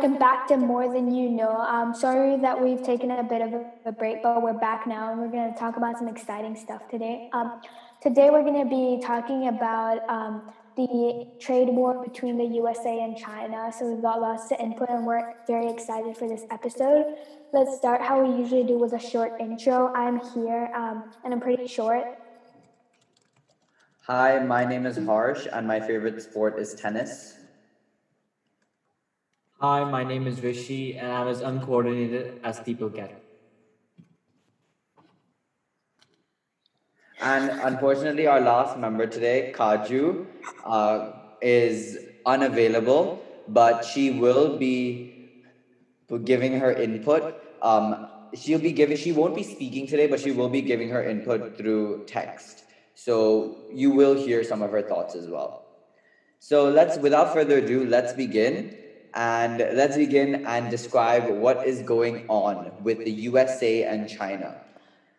welcome back to More Than You Know. I'm sorry that we've taken a bit of a break, but we're back now and we're going to talk about some exciting stuff today. Um, today, we're going to be talking about um, the trade war between the USA and China. So, we've got lots of input and we're very excited for this episode. Let's start how we usually do with a short intro. I'm here um, and I'm pretty short. Hi, my name is Harsh and my favorite sport is tennis. Hi, my name is Rishi, and I'm as uncoordinated as people get. And unfortunately, our last member today, Kaju, uh, is unavailable, but she will be giving her input. Um, she'll be giving. She won't be speaking today, but she will be giving her input through text. So you will hear some of her thoughts as well. So let's, without further ado, let's begin and let's begin and describe what is going on with the USA and China.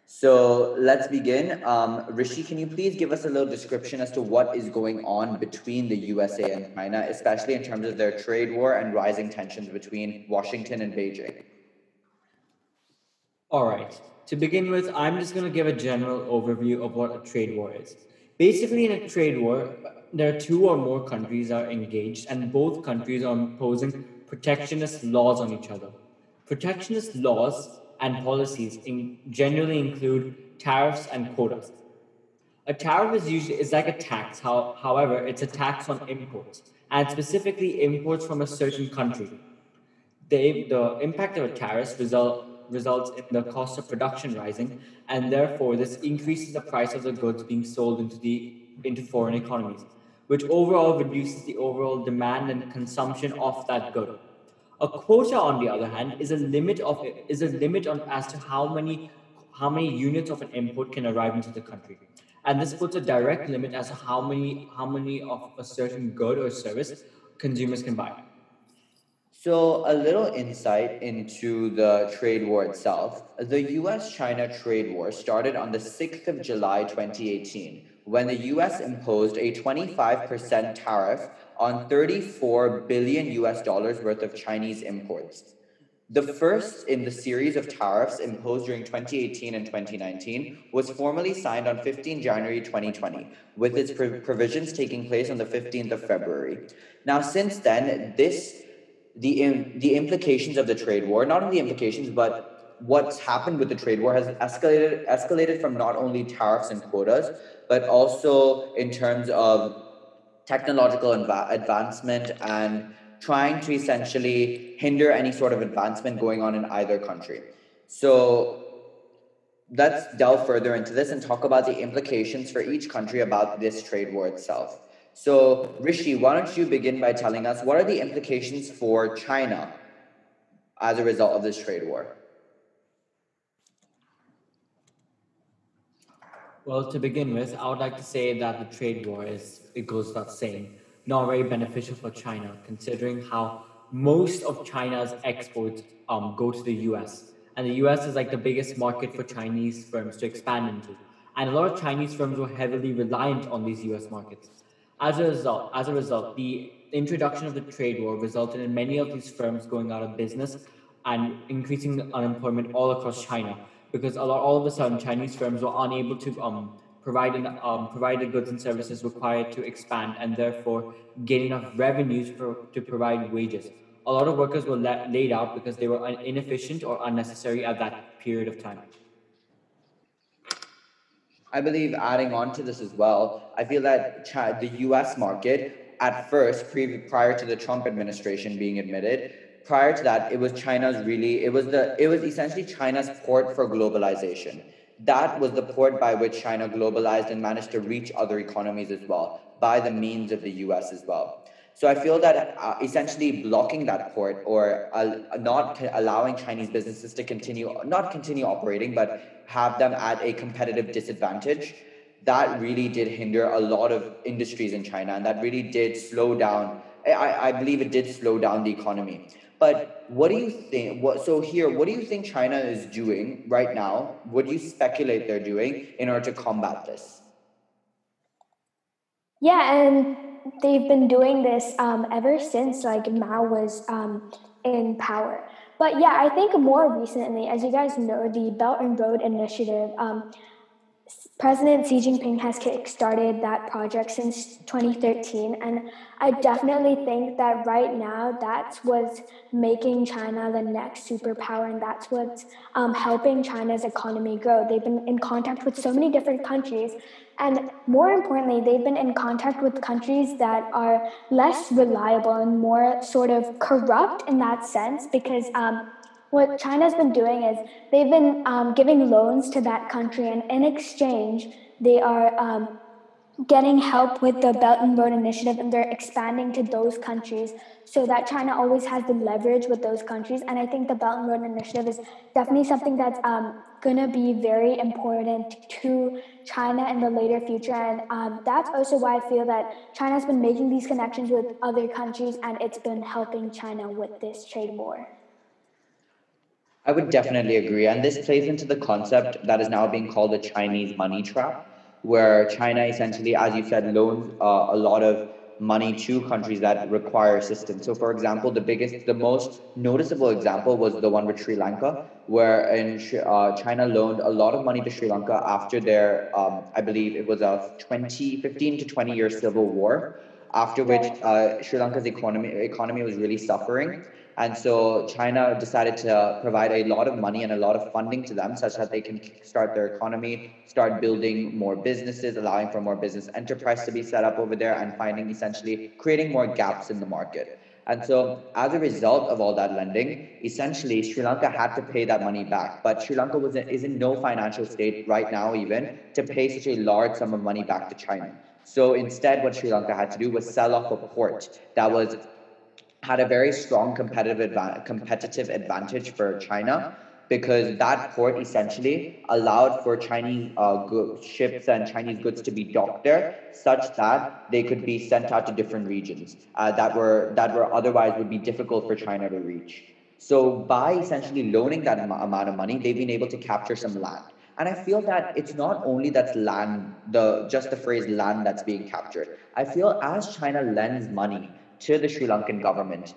So let's begin. Um, Rishi, can you please give us a little description as to what is going on between the USA and China, especially in terms of their trade war and rising tensions between Washington and Beijing? All right. To begin with, I'm just going to give a general overview of what a trade war is. Basically, in a trade war, there are two or more countries are engaged, and both countries are imposing protectionist laws on each other. Protectionist laws and policies in, generally include tariffs and quotas. A tariff is usually is like a tax. How, however, it's a tax on imports, and specifically imports from a certain country. The, the impact of a tariff result, results in the cost of production rising, and therefore this increases the price of the goods being sold into the into foreign economies which overall reduces the overall demand and consumption of that good. A quota, on the other hand, is a limit of is a limit on as to how many how many units of an import can arrive into the country, and this puts a direct limit as to how many how many of a certain good or service consumers can buy. So, a little insight into the trade war itself. The US China trade war started on the 6th of July 2018 when the US imposed a 25% tariff on 34 billion US dollars worth of Chinese imports. The first in the series of tariffs imposed during 2018 and 2019 was formally signed on 15 January 2020, with its provisions taking place on the 15th of February. Now, since then, this the the implications of the trade war, not only implications, but what's happened with the trade war has escalated escalated from not only tariffs and quotas, but also in terms of technological advancement and trying to essentially hinder any sort of advancement going on in either country. So let's delve further into this and talk about the implications for each country about this trade war itself. So, Rishi, why don't you begin by telling us what are the implications for China as a result of this trade war? Well, to begin with, I would like to say that the trade war is, it goes without saying, not very beneficial for China, considering how most of China's exports um, go to the US. And the US is like the biggest market for Chinese firms to expand into. And a lot of Chinese firms were heavily reliant on these US markets. As a result, as a result, the introduction of the trade war resulted in many of these firms going out of business and increasing unemployment all across China because a lot, all of a sudden Chinese firms were unable to um, provide an, um, provide the goods and services required to expand and therefore gain enough revenues for, to provide wages. A lot of workers were let, laid out because they were inefficient or unnecessary at that period of time. I believe adding on to this as well, I feel that the US market at first, pre- prior to the Trump administration being admitted, prior to that, it was China's really, it was the, it was essentially China's port for globalization. That was the port by which China globalized and managed to reach other economies as well, by the means of the US as well. So I feel that uh, essentially blocking that port or uh, not allowing Chinese businesses to continue, not continue operating, but have them at a competitive disadvantage, that really did hinder a lot of industries in China. And that really did slow down, I, I believe it did slow down the economy. But what do you think? What so here? What do you think China is doing right now? What do you speculate they're doing in order to combat this? Yeah, and they've been doing this um, ever since like Mao was um, in power. But yeah, I think more recently, as you guys know, the Belt and Road Initiative. Um, President Xi Jinping has kickstarted that project since 2013, and I definitely think that right now that's what's making China the next superpower, and that's what's um, helping China's economy grow. They've been in contact with so many different countries, and more importantly, they've been in contact with countries that are less reliable and more sort of corrupt in that sense because. Um, what China's been doing is they've been um, giving loans to that country, and in exchange, they are um, getting help with the Belt and Road Initiative, and they're expanding to those countries so that China always has the leverage with those countries. And I think the Belt and Road Initiative is definitely something that's um, going to be very important to China in the later future. And um, that's also why I feel that China's been making these connections with other countries, and it's been helping China with this trade war. I would definitely agree. And this plays into the concept that is now being called the Chinese money trap, where China essentially, as you said, loans uh, a lot of money to countries that require assistance. So, for example, the biggest, the most noticeable example was the one with Sri Lanka, where in uh, China loaned a lot of money to Sri Lanka after their, um, I believe it was a 20, 15 to 20 year civil war, after which uh, Sri Lanka's economy economy was really suffering. And so China decided to provide a lot of money and a lot of funding to them such that they can start their economy, start building more businesses, allowing for more business enterprise to be set up over there and finding essentially creating more gaps in the market. And so, as a result of all that lending, essentially Sri Lanka had to pay that money back. But Sri Lanka was in, is in no financial state right now, even to pay such a large sum of money back to China. So instead, what Sri Lanka had to do was sell off a port that was had a very strong competitive adva- competitive advantage for China because that port essentially allowed for Chinese uh, ships and Chinese goods to be docked there, such that they could be sent out to different regions uh, that were that were otherwise would be difficult for China to reach. So by essentially loaning that am- amount of money, they've been able to capture some land. And I feel that it's not only that land, the just the phrase land that's being captured. I feel as China lends money to the Sri Lankan government,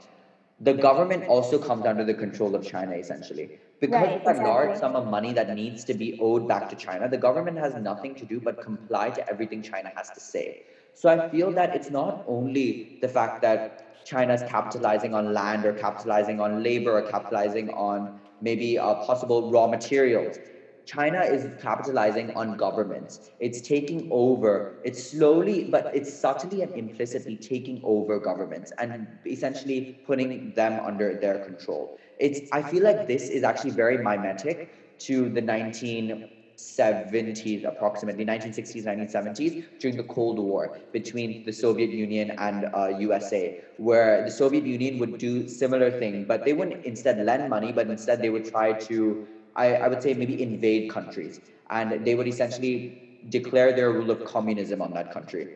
the government also comes under the control of China essentially. Because right, of that exactly. large sum of money that needs to be owed back to China, the government has nothing to do but comply to everything China has to say. So I feel that it's not only the fact that China is capitalizing on land or capitalizing on labor or capitalizing on maybe uh, possible raw materials. China is capitalizing on governments. It's taking over. It's slowly, but it's subtly and implicitly taking over governments and essentially putting them under their control. It's. I feel like this is actually very mimetic to the 1970s, approximately 1960s, 1970s, during the Cold War between the Soviet Union and uh, USA, where the Soviet Union would do similar thing, but they wouldn't instead lend money, but instead they would try to I, I would say maybe invade countries and they would essentially declare their rule of communism on that country.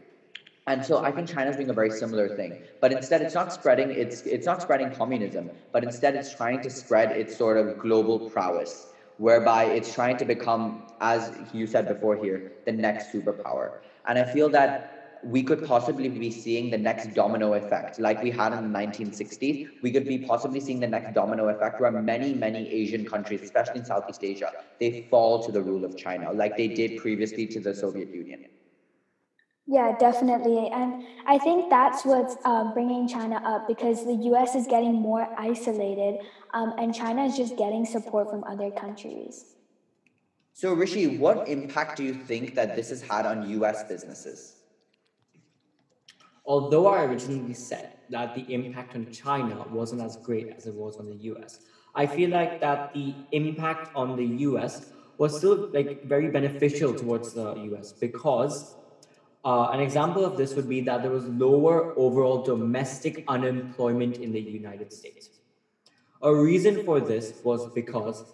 And so I think China's doing a very similar thing. But instead it's not spreading it's it's not spreading communism, but instead it's trying to spread its sort of global prowess, whereby it's trying to become, as you said before here, the next superpower. And I feel that we could possibly be seeing the next domino effect like we had in the 1960s we could be possibly seeing the next domino effect where many many asian countries especially in southeast asia they fall to the rule of china like they did previously to the soviet union yeah, definitely. And I think that's what's um, bringing China up because the US is getting more isolated um, and China is just getting support from other countries. So, Rishi, what impact do you think that this has had on US businesses? Although I originally said that the impact on China wasn't as great as it was on the US, I feel like that the impact on the US was still like very beneficial towards the US because uh, an example of this would be that there was lower overall domestic unemployment in the United States. A reason for this was because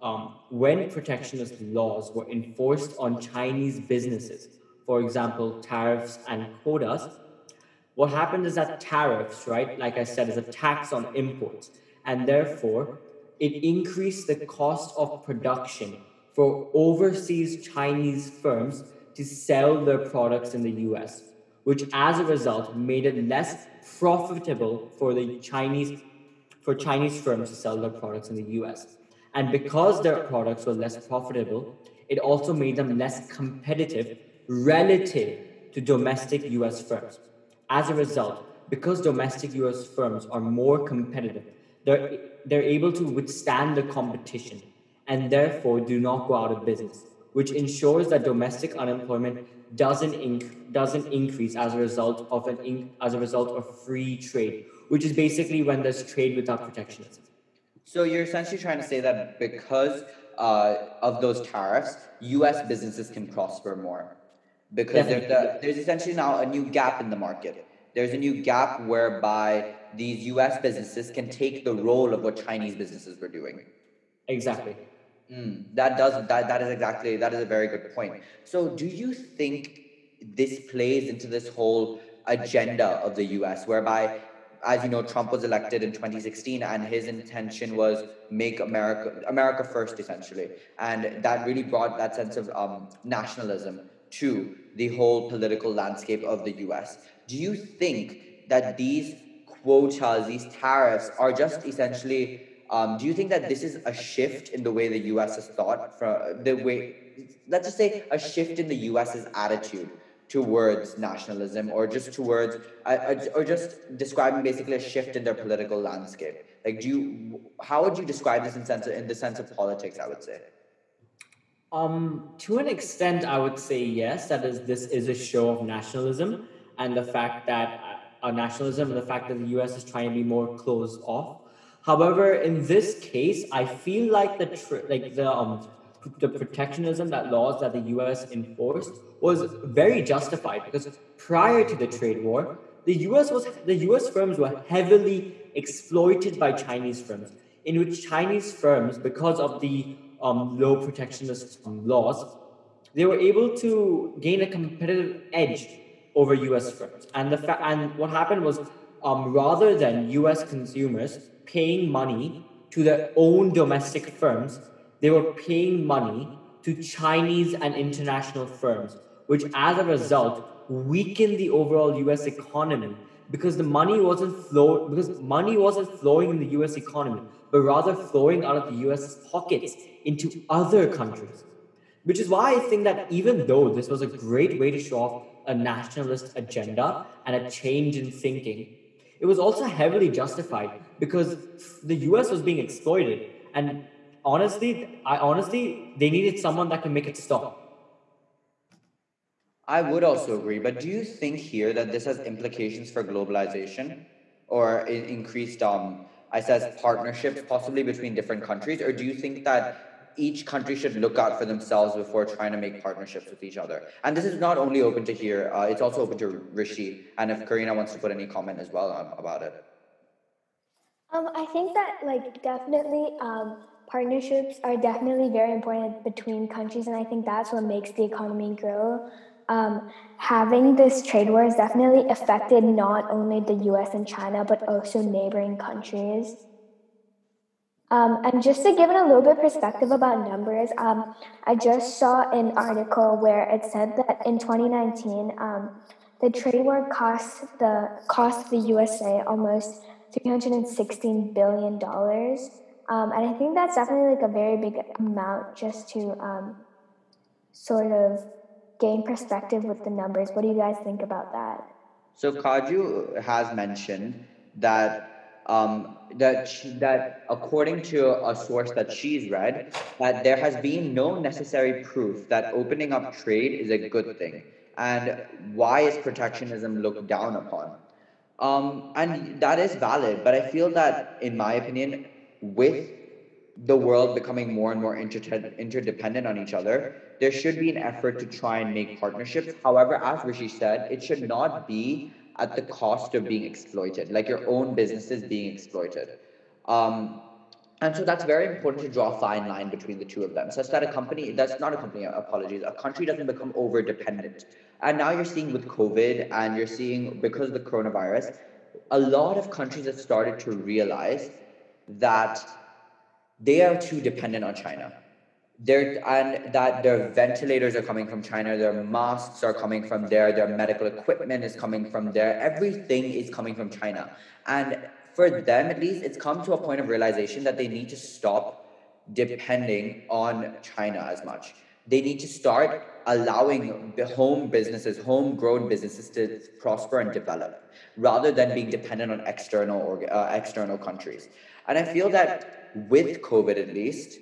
um, when protectionist laws were enforced on Chinese businesses, for example, tariffs and quotas, what happened is that tariffs, right, like I said, is a tax on imports. And therefore, it increased the cost of production for overseas Chinese firms to sell their products in the US, which as a result made it less profitable for the Chinese for Chinese firms to sell their products in the US. And because their products were less profitable, it also made them less competitive relative to domestic US firms. As a result, because domestic US firms are more competitive, they're, they're able to withstand the competition and therefore do not go out of business, which ensures that domestic unemployment doesn't inc- doesn't increase as a result of an in- as a result of free trade, which is basically when there's trade without protectionism. So you're essentially trying to say that because uh, of those tariffs, U.S. businesses can prosper more because there's, a, there's essentially now a new gap in the market. There's a new gap whereby these U.S. businesses can take the role of what Chinese businesses were doing. Exactly. Mm, that does that that is exactly that is a very good point. So do you think this plays into this whole agenda of the US whereby as you know Trump was elected in 2016 and his intention was make America America first essentially and that really brought that sense of um, nationalism to the whole political landscape of the US. Do you think that these quotas these tariffs are just essentially um, do you think that this is a shift in the way the U.S. has thought from the way, let's just say, a shift in the U.S.'s attitude towards nationalism, or just towards, uh, or just describing basically a shift in their political landscape? Like, do you, how would you describe this in sense of, in the sense of politics? I would say. Um, to an extent, I would say yes. That is, this is a show of nationalism, and the fact that uh, nationalism and the fact that the U.S. is trying to be more closed off However, in this case, I feel like the tr- like the um the protectionism that laws that the U.S. enforced was very justified because prior to the trade war, the U.S. was the U.S. firms were heavily exploited by Chinese firms, in which Chinese firms, because of the um, low protectionist um, laws, they were able to gain a competitive edge over U.S. firms. And the fa- and what happened was, um, rather than U.S. consumers paying money to their own domestic firms, they were paying money to Chinese and international firms, which as a result weakened the overall US economy because the money wasn't flow because money wasn't flowing in the US economy, but rather flowing out of the US pockets into other countries. Which is why I think that even though this was a great way to show off a nationalist agenda and a change in thinking, it was also heavily justified because the US was being exploited. And honestly, I honestly, they needed someone that can make it stop. I would also agree, but do you think here that this has implications for globalization or increased, um, I says, partnerships possibly between different countries, or do you think that each country should look out for themselves before trying to make partnerships with each other. And this is not only open to here, uh, it's also open to Rishi. And if Karina wants to put any comment as well um, about it. Um, I think that like definitely um, partnerships are definitely very important between countries, and I think that's what makes the economy grow. Um, having this trade war has definitely affected not only the U.S. and China, but also neighboring countries. Um, and just to give it a little bit perspective about numbers, um, I just saw an article where it said that in 2019, um, the trade war cost the cost the USA almost 316 billion dollars, um, and I think that's definitely like a very big amount just to um, sort of gain perspective with the numbers. What do you guys think about that? So Kaju has mentioned that um, that she, that according to a source that she's read, that there has been no necessary proof that opening up trade is a good thing, and why is protectionism looked down upon? Um, and that is valid, but I feel that, in my opinion, with the world becoming more and more inter- interdependent on each other, there should be an effort to try and make partnerships. However, as Rishi said, it should not be at the cost of being exploited, like your own businesses being exploited. Um, and so that's very important to draw a fine line between the two of them, such that a company, that's not a company, apologies, a country doesn't become over dependent. And now you're seeing with COVID and you're seeing because of the coronavirus, a lot of countries have started to realize that they are too dependent on China. there and that their ventilators are coming from China, their masks are coming from there, their medical equipment is coming from there, everything is coming from China. And for them at least, it's come to a point of realization that they need to stop depending on China as much. They need to start allowing the home businesses, homegrown businesses to prosper and develop rather than being dependent on external or uh, external countries. And I feel that with COVID at least,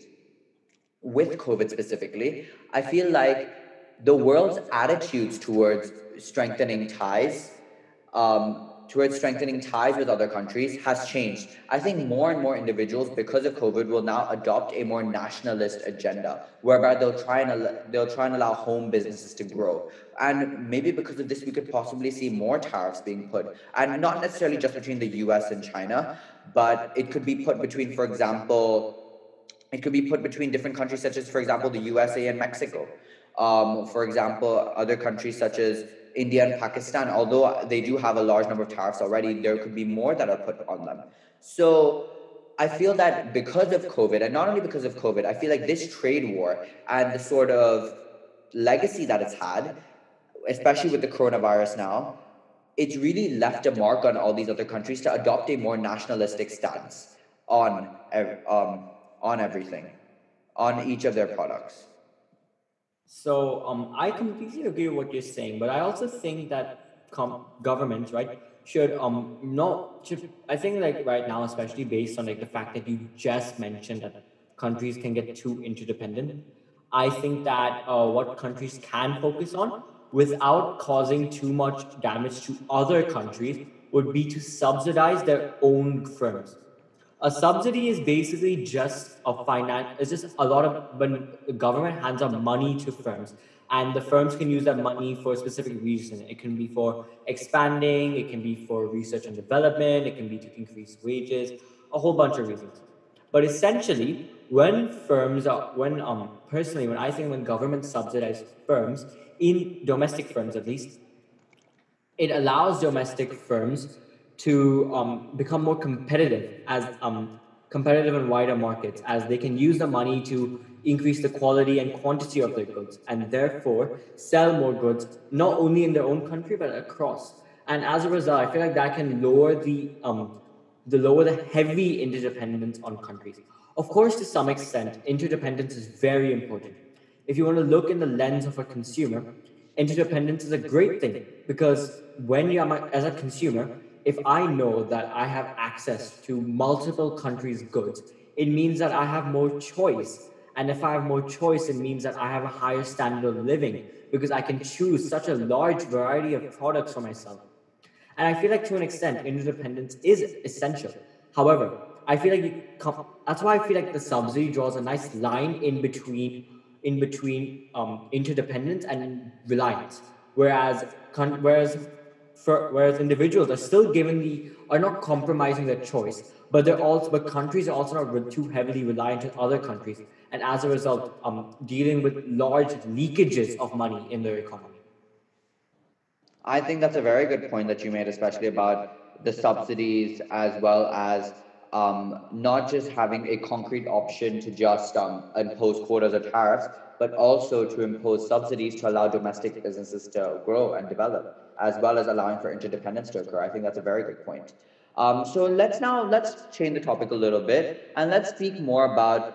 with COVID specifically, I feel like the world's attitudes towards strengthening ties, um, towards strengthening ties with other countries has changed. I think more and more individuals, because of COVID, will now adopt a more nationalist agenda, whereby they'll try and they'll try and allow home businesses to grow. And maybe because of this, we could possibly see more tariffs being put, and not necessarily just between the U.S. and China, but it could be put between, for example, it could be put between different countries, such as, for example, the USA and Mexico. Um, for example, other countries such as India and Pakistan, although they do have a large number of tariffs already, there could be more that are put on them. So I feel that because of COVID, and not only because of COVID, I feel like this trade war and the sort of legacy that it's had, especially with the coronavirus now, it's really left a mark on all these other countries to adopt a more nationalistic stance on um, on everything, on each of their products. So um, I completely agree with what you're saying, but I also think that com- governments, right, should um not should I think like right now, especially based on like the fact that you just mentioned that countries can get too interdependent. I think that uh, what countries can focus on without causing too much damage to other countries would be to subsidize their own firms. A subsidy is basically just a finance it's just a lot of when the government hands out money to firms and the firms can use that money for a specific reason. It can be for expanding it can be for research and development it can be to increase wages a whole bunch of reasons. But essentially when firms are when um personally when i think when government subsidize firms in domestic firms at least it allows domestic firms to um, become more competitive as um, competitive in wider markets as they can use the money to increase the quality and quantity of their goods and therefore sell more goods not only in their own country but across. And as a result i feel like that can lower the um the lower the heavy interdependence on countries of course to some extent interdependence is very important if you want to look in the lens of a consumer interdependence is a great thing because when you are as a consumer if I know that I have access to multiple countries' goods, it means that I have more choice. And if I have more choice, it means that I have a higher standard of living because I can choose such a large variety of products for myself. And I feel like to an extent, interdependence is essential. However, I feel like com- that's why I feel like the subsidy draws a nice line in between in between um, interdependence and reliance. Whereas, whereas for, whereas individuals are still given the are not compromising their choice, but they're also but countries are also not too heavily reliant on other countries, and as a result, um, dealing with large leakages of money in their economy. I think that's a very good point that you made, especially about the subsidies as well as um, not just having a concrete option to just um, impose quotas or tariffs, but also to impose subsidies to allow domestic businesses to grow and develop as well as allowing for interdependence to occur. I think that's a very good point. Um, so let's now let's change the topic a little bit and let's speak more about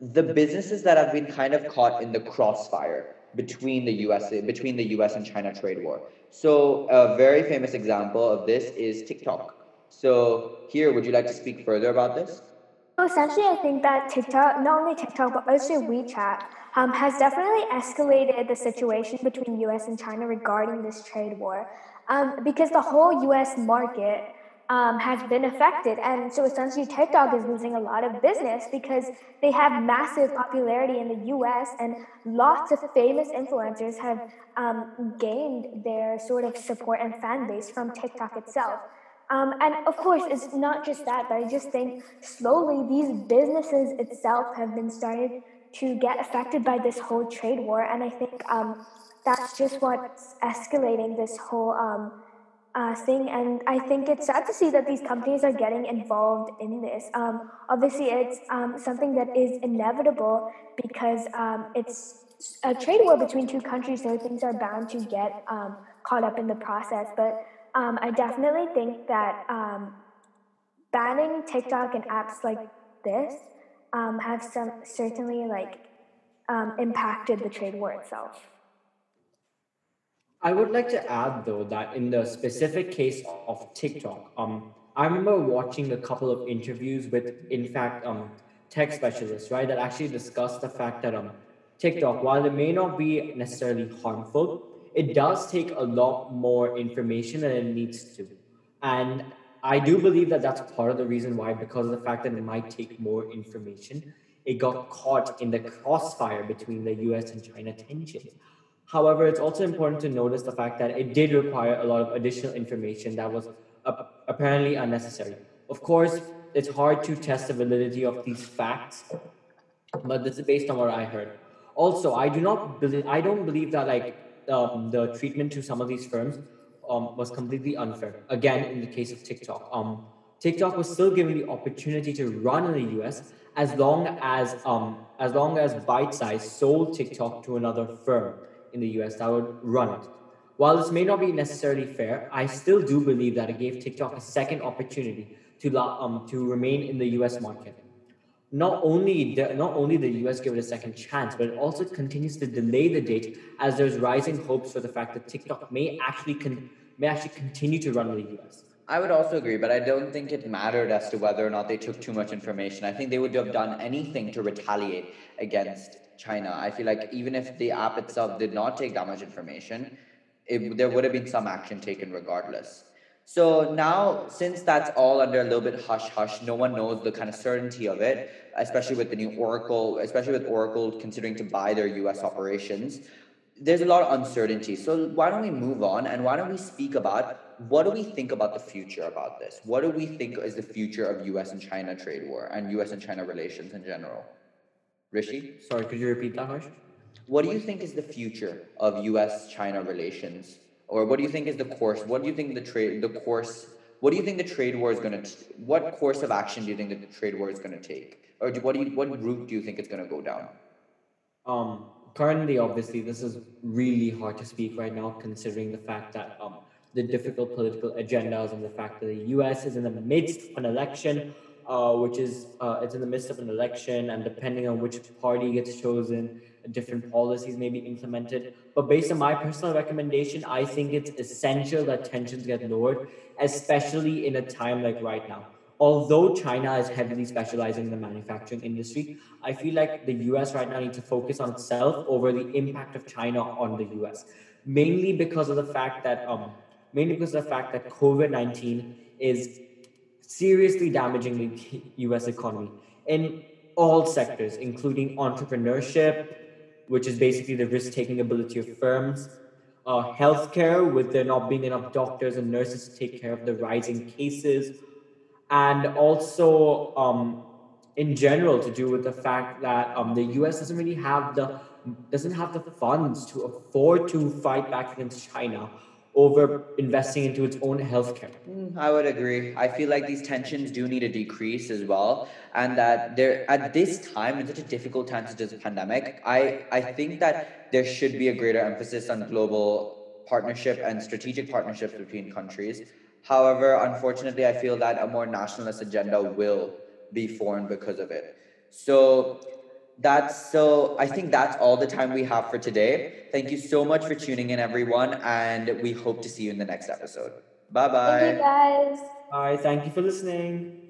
the businesses that have been kind of caught in the crossfire between the US between the US and China trade war. So a very famous example of this is TikTok. So here, would you like to speak further about this? Well, Essentially, I think that TikTok, not only TikTok but also WeChat, um, has definitely escalated the situation between U.S. and China regarding this trade war, um, because the whole U.S. market um, has been affected, and so essentially TikTok is losing a lot of business because they have massive popularity in the U.S. and lots of famous influencers have um, gained their sort of support and fan base from TikTok itself. Um, and of course, it's not just that, but I just think slowly these businesses itself have been started to get affected by this whole trade war. And I think um, that's just what's escalating this whole um, uh, thing, and I think it's sad to see that these companies are getting involved in this. Um, obviously, it's um, something that is inevitable because um, it's a trade war between two countries, so things are bound to get caught up in the process. But um, I definitely think that um, banning TikTok and apps like this have some certainly like impacted the trade war itself. I would like to add though that in the specific case of TikTok, um, I remember watching a couple of interviews with, in fact, um, tech specialists, right, that actually discussed the fact that um, TikTok, while it may not be necessarily harmful, it does take a lot more information than it needs to. And I do believe that that's part of the reason why, because of the fact that it might take more information, it got caught in the crossfire between the US and China tensions. However, it's also important to notice the fact that it did require a lot of additional information that was apparently unnecessary. Of course, it's hard to test the validity of these facts, but this is based on what I heard. Also, I do not believe I don't believe that like um, the treatment to some of these firms um, was completely unfair. Again, in the case of TikTok, um, TikTok was still given the opportunity to run in the U.S. as long as um, as long as ByteDance sold TikTok to another firm in the US that would run it. While this may not be necessarily fair, I still do believe that it gave TikTok a second opportunity to, um, to remain in the US market. Not only, the, not only the US give it a second chance, but it also continues to delay the date as there's rising hopes for the fact that TikTok may actually, con- may actually continue to run in the US. I would also agree, but I don't think it mattered as to whether or not they took too much information. I think they would have done anything to retaliate against China. I feel like even if the app itself did not take that much information, it, there would have been some action taken regardless. So now, since that's all under a little bit hush hush, no one knows the kind of certainty of it, especially with the new Oracle, especially with Oracle considering to buy their US operations. There's a lot of uncertainty. So why don't we move on and why don't we speak about what do we think about the future about this? What do we think is the future of US and China trade war and US and China relations in general? Rishi? Sorry, could you repeat that, Harsh? What do you think is the future of US China relations? Or what do you think is the course? What do you think the trade the course what do you think the trade war is going to what course of action do you think that the trade war is going to take? Or do, what do you what route do you think it's going to go down? Um currently obviously this is really hard to speak right now considering the fact that um the difficult political agendas and the fact that the US is in the midst of an election uh, which is uh, it's in the midst of an election, and depending on which party gets chosen, different policies may be implemented. But based on my personal recommendation, I think it's essential that tensions get lowered, especially in a time like right now. Although China is heavily specializing in the manufacturing industry, I feel like the US right now needs to focus on itself over the impact of China on the US, mainly because of the fact that um, mainly because of the fact that COVID nineteen is seriously damaging the US economy in all sectors, including entrepreneurship, which is basically the risk taking ability of firms, uh, healthcare, with there not being enough doctors and nurses to take care of the rising cases, and also um, in general to do with the fact that um, the US doesn't really have the doesn't have the funds to afford to fight back against China over investing into its own healthcare. Mm, I would agree. I feel like these tensions do need to decrease as well, and that there at this time in such a difficult time such as a pandemic, I I think that there should be a greater emphasis on global partnership and strategic partnerships between countries. However, unfortunately, I feel that a more nationalist agenda will be formed because of it. So that's so i think that's all the time we have for today. Thank you so much for tuning in everyone and we hope to see you in the next episode. Bye bye thank you guys. Bye. Thank you for listening